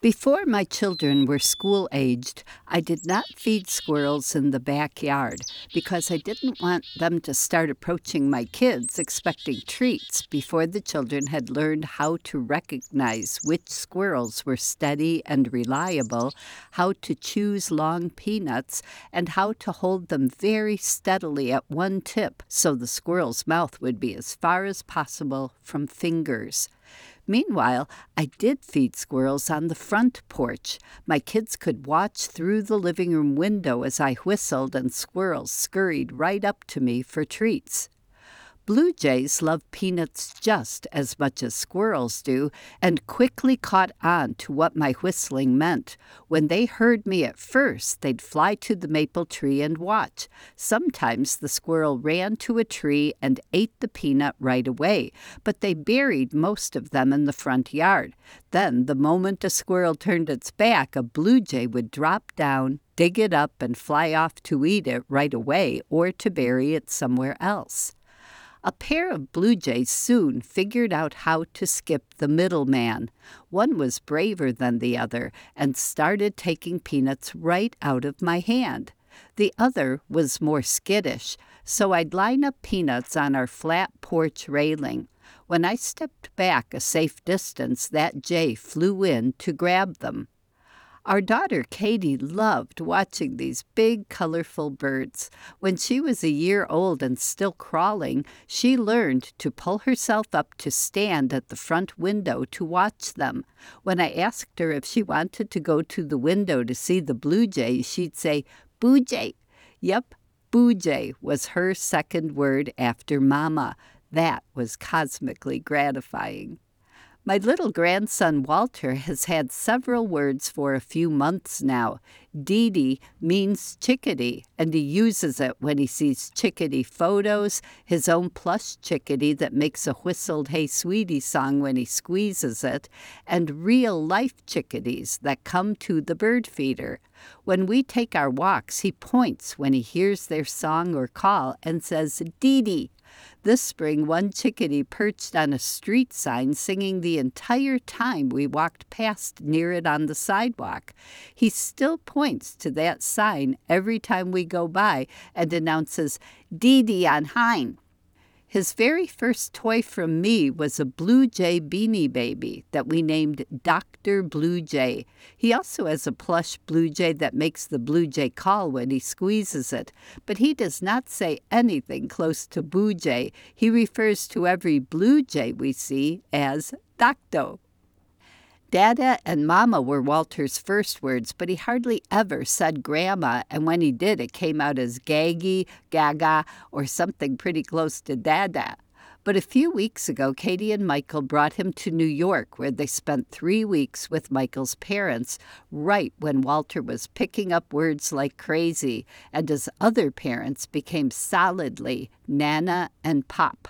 Before my children were school aged, I did not feed squirrels in the backyard because I didn't want them to start approaching my kids expecting treats before the children had learned how to recognize which squirrels were steady and reliable, how to choose long peanuts, and how to hold them very steadily at one tip so the squirrel's mouth would be as far as possible from fingers. Meanwhile, I did feed squirrels on the front porch. My kids could watch through the living room window as I whistled, and squirrels scurried right up to me for treats. Blue jays love peanuts just as much as squirrels do and quickly caught on to what my whistling meant. When they heard me at first, they'd fly to the maple tree and watch. Sometimes the squirrel ran to a tree and ate the peanut right away, but they buried most of them in the front yard. Then, the moment a squirrel turned its back, a blue jay would drop down, dig it up, and fly off to eat it right away or to bury it somewhere else. A pair of blue jays soon figured out how to skip the middleman. One was braver than the other and started taking peanuts right out of my hand. The other was more skittish, so I'd line up peanuts on our flat porch railing. When I stepped back a safe distance, that jay flew in to grab them. Our daughter Katie loved watching these big, colorful birds. When she was a year old and still crawling, she learned to pull herself up to stand at the front window to watch them. When I asked her if she wanted to go to the window to see the blue jay, she'd say, Boo jay. Yep, boo jay was her second word after mama. That was cosmically gratifying. My little grandson Walter has had several words for a few months now. Dee means chickadee, and he uses it when he sees chickadee photos, his own plush chickadee that makes a whistled Hey Sweetie song when he squeezes it, and real life chickadees that come to the bird feeder. When we take our walks, he points when he hears their song or call and says, Dee. This spring, one chickadee perched on a street sign singing the entire time we walked past near it on the sidewalk. He still points to that sign every time we go by and announces, Dee Dee on Hein. His very first toy from me was a Blue Jay beanie baby that we named Dr. Blue Jay. He also has a plush Blue Jay that makes the Blue Jay call when he squeezes it, but he does not say anything close to Blue Jay. He refers to every Blue Jay we see as Docto. Dada and Mama were Walter's first words, but he hardly ever said Grandma, and when he did, it came out as Gaggy, Gaga, or something pretty close to Dada. But a few weeks ago, Katie and Michael brought him to New York, where they spent three weeks with Michael's parents, right when Walter was picking up words like crazy, and his other parents became solidly Nana and Pop.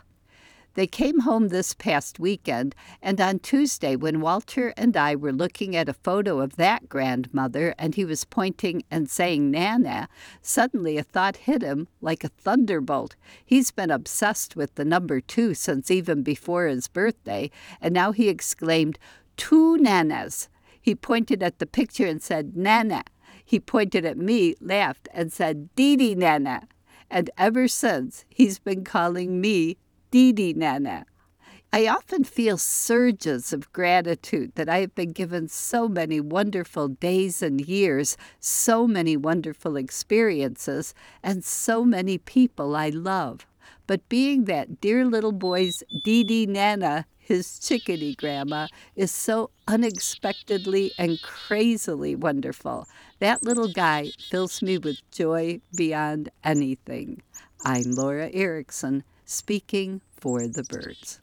They came home this past weekend, and on Tuesday, when Walter and I were looking at a photo of that grandmother and he was pointing and saying Nana, suddenly a thought hit him like a thunderbolt. He's been obsessed with the number two since even before his birthday, and now he exclaimed, Two Nanas. He pointed at the picture and said, Nana. He pointed at me, laughed, and said, Dee Dee Nana. And ever since, he's been calling me Didi Nana. I often feel surges of gratitude that I have been given so many wonderful days and years, so many wonderful experiences, and so many people I love. But being that dear little boy's Didi Nana, his chickadee grandma, is so unexpectedly and crazily wonderful. That little guy fills me with joy beyond anything. I'm Laura Erickson speaking for the birds.